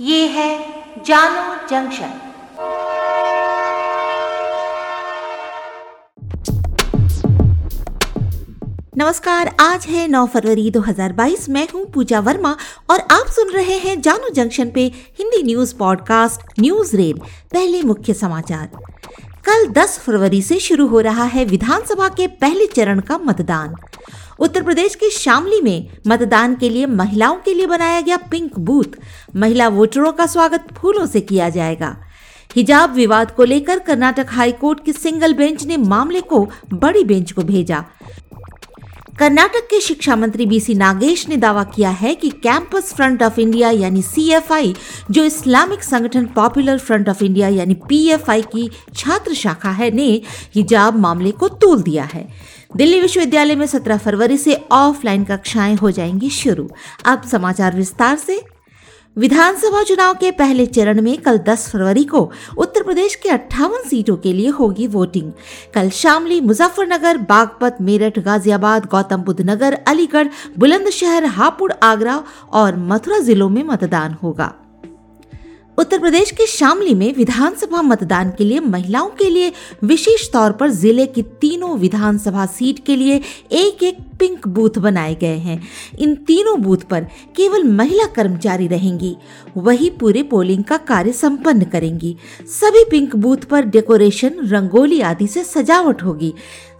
ये है जानो जंक्शन। नमस्कार, आज है 9 फरवरी 2022 मैं हूँ पूजा वर्मा और आप सुन रहे हैं जानो जंक्शन पे Hindi news podcast news rail, पहले मुख्य समाचार। कल 10 फरवरी से शुरू हो रहा है विधानसभा के पहले चरण का मतदान। उत्तर प्रदेश के शामली में मतदान के लिए, महिलाओं के लिए बनाया गया पिंक बूथ। महिला वोटरों का स्वागत फूलों से किया जाएगा। हिजाब विवाद को लेकर कर्नाटक हाईकोर्ट की सिंगल बेंच ने मामले को बड़ी बेंच को भेजा। कर्नाटक के शिक्षा मंत्री बीसी नागेश ने दावा किया है कि कैंपस फ्रंट ऑफ़ इंडिया यानी सीएफआई जो इस्लामिक संगठन पॉपुलर फ्रंट ऑफ़ इंडिया यानी पीएफआई की छात्र शाखा है, ने हिजाब मामले को तोल दिया है। दिल्ली विश्वविद्यालय में 17 फरवरी से ऑफलाइन कक्षाएँ हो जाएँगी शुरू। अब समाचार विस्तार से। विधानसभा चुनाव के पहले चरण में कल 10 फरवरी को प्रदेश के अट्ठावन सीटों के लिए होगी वोटिंग। कल शामली मुजफ्फरनगर, बागपत, मेरठ, गाजियाबाद गौतम बुद्ध नगर, अलीगढ़, बुलंदशहर, हापुड़, आगरा और मथुरा जिलों में मतदान होगा। उत्तर प्रदेश के शामली में विधानसभा मतदान के लिए महिलाओं के लिए विशेष तौर पर ज़िले की तीनों विधानसभा सीट के लिए एक एक पिंक बूथ बनाए गए हैं। इन तीनों बूथ पर केवल महिला कर्मचारी रहेंगी। वही पूरे पोलिंग का कार्य संपन्न करेंगी। सभी पिंक बूथ पर डेकोरेशन, रंगोली आदि से सजावट होगी।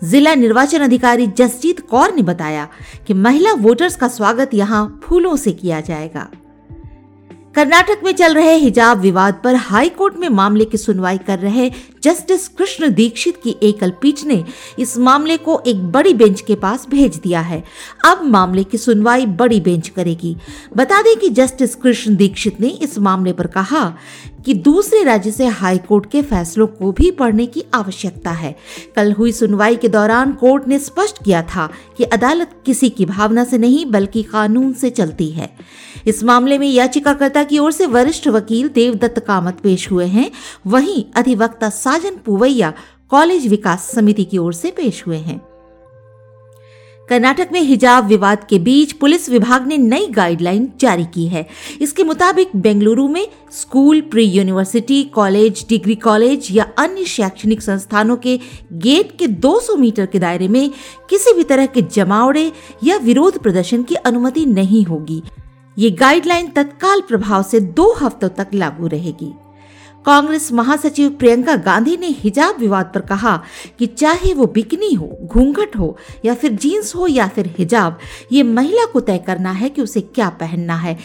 जिला निर्वाचन अधिकारी जसजीत कौर ने बताया कि महिला वोटर्स का स्वागत यहाँ फूलों से किया जाएगा। कर्नाटक में चल रहे हिजाब विवाद पर हाई कोर्ट में मामले की सुनवाई कर रहे जस्टिस कृष्ण दीक्षित की एकल पीठ ने इस मामले को एक बड़ी बेंच के पास भेज दिया है। अब मामले की सुनवाई बड़ी बेंच करेगी। बता दें कि जस्टिस कृष्ण दीक्षित ने इस मामले पर कहा कि दूसरे राज्य से हाई कोर्ट के फैसलों को भी पढ़ने की आवश्यकता है। कल हुई सुनवाई के दौरान कोर्ट ने स्पष्ट किया था कि अदालत किसी की भावना से नहीं, बल्कि कानून से चलती है। इस मामले में याचिकाकर्ता की ओर से वरिष्ठ वकील देवदत्त कामत पेश हुए हैं। वहीं अधिवक्ता साजन पुवैया कॉलेज विकास समिति की ओर से पेश हुए हैं। कर्नाटक में हिजाब विवाद के बीच पुलिस विभाग ने नई गाइडलाइन जारी की है। इसके मुताबिक बेंगलुरु में school pre university college degree college या अन्य शैक्षणिक संस्थानों के गेट के 200 मीटर के दायरे में किसी भी तरह के जमावड़े या विरोध प्रदर्शन की अनुमति नहीं होगी। ये गाइडलाइन तत्काल प्रभाव से दो हफ्तों तक लागू रहेगी। कांग्रेस महासचिव प्रियंका गांधी ने हिजाब विवाद पर कहा कि चाहे वो बिकनी हो, घूंघट हो, या फिर जीन्स हो या फिर हिजाब, ये महिला को तय करना है कि उसे क्या पहनना है।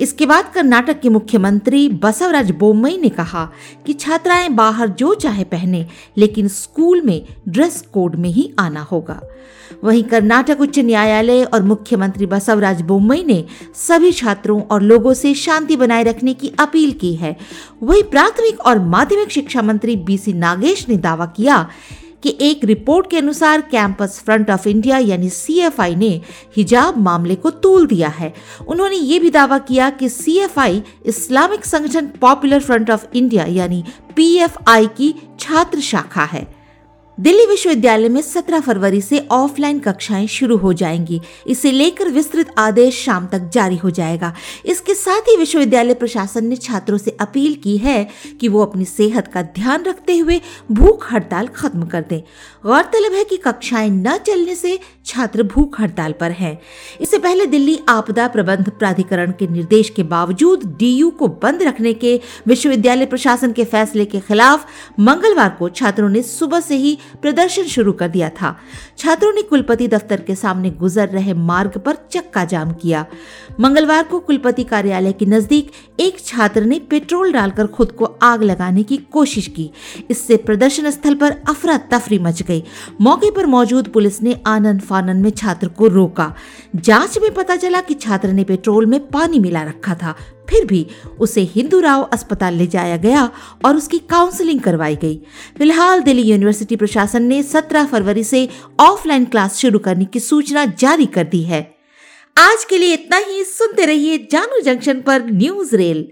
इसके बाद कर्नाटक के मुख्यमंत्री बसवराज बोम्मई ने कहा कि छात्राएँ बाहर जो चाहे पहने, लेकिन स्कूल में ड्रेस कोड में ही आना होगा। वहीं कर्नाटक उच्च न्यायालय और मुख्यमंत्री बसवराज बोम्मई ने सभी छात्रों और लोगों से शांति बनाए रखने की अपील की है। वहीं प्राथमिक और माध्यमिक शिक्षा मंत्री बीसी नागेश ने दावा किया कि एक रिपोर्ट के अनुसार कैंपस फ्रंट ऑफ़ इंडिया यानी सीएफआई ने हिजाब मामले को तूल दिया है। उन्होंने ये भी दावा किया कि सीएफआई इस्लामिक संगठन पॉपुलर फ्रंट ऑफ़ इंडिया यानी पीएफआई की छात्र शाखा है। दिल्ली विश्वविद्यालय में 17 फरवरी से ऑफलाइन कक्षाएँ शुरू हो जाएँगी। इसे लेकर विस्तृत आदेश शाम तक जारी हो जाएगा। इसके साथ ही विश्वविद्यालय प्रशासन ने छात्रों से अपील की है कि वो अपनी सेहत का ध्यान रखते हुए भूख हड़ताल खत्म कर दें। गौरतलब है कि कक्षाएँ न चलने से छात्र भूख हड़ताल पर हैं। इससे पहले दिल्ली आपदा प्रबंध प्राधिकरण के निर्देश के बावजूद डीयू को बंद रखने के विश्वविद्यालय प्रशासन के फैसले के खिलाफ मंगलवार को छात्रों ने सुबह से ही प्रदर्शन शुरू कर दिया था। छात्रों ने कुलपति दफ्तर के सामने गुजर रहे मार्ग पर चक्का जाम किया। मंगलवार को कुलपति कार्यालय के नज़दीक एक छात्र ने पेट्रोल डालकर खुद को आग लगाने की कोशिश की। इससे प्रदर्शन स्थल पर अफरा तफरी मच गई। मौके पर मौजूद पुलिस ने आनंद फानन में छात्र को रोका। जाँच में पता चला कि छात्र ने पेट्रोल में पानी मिला रखा था। फिर भी उसे हिंदू राव अस्पताल ले जाया गया और उसकी काउंसलिंग करवाई गई। फ़िलहाल दिल्ली यूनिवर्सिटी प्रशासन ने 17 फरवरी से ऑफलाइन क्लास शुरू करने की सूचना जारी कर दी है। आज के लिए इतना ही। सुनते रहिए जानू जंक्शन पर न्यूज़ रेल।